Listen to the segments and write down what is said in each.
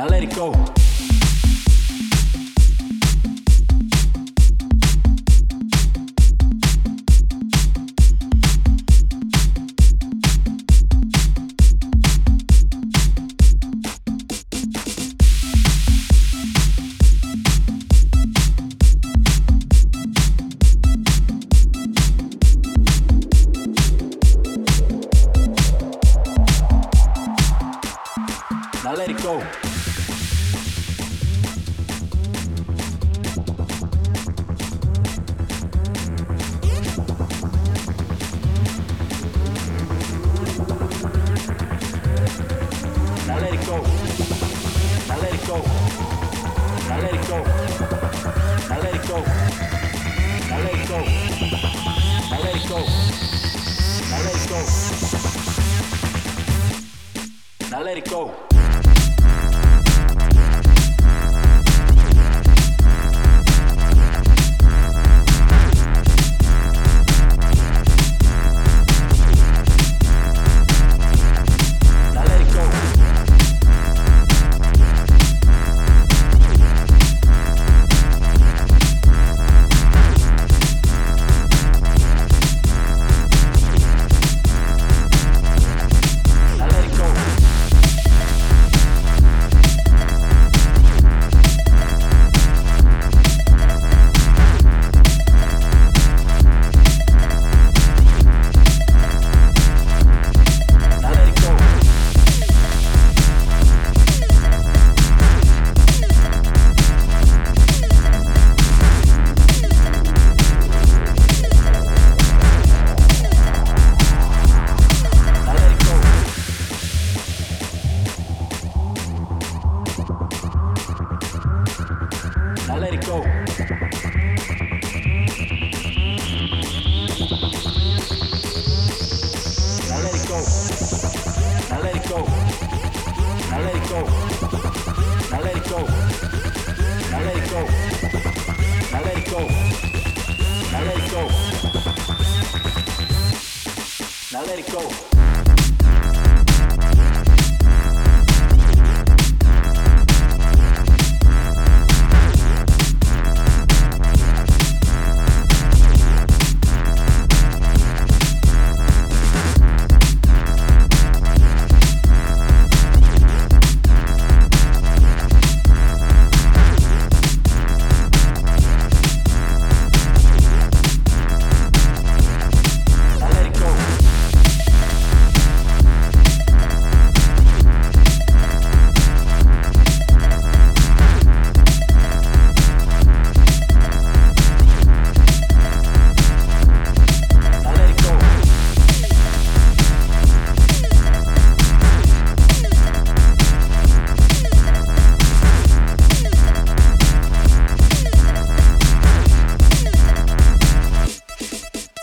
Now let it go. Now let it go. Now let it go. Now let it go. Now let it go. Now let it go. Now let it go. Now let it go. Now let it go. Now let it go.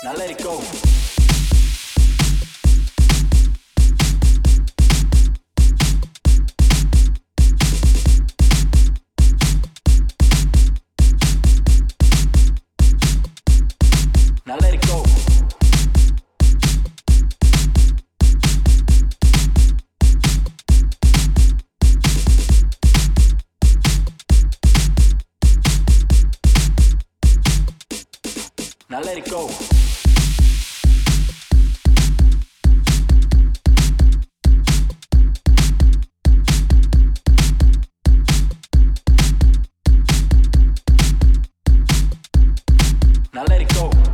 Now let it go. Now let it go. Now let it go. Now let it go.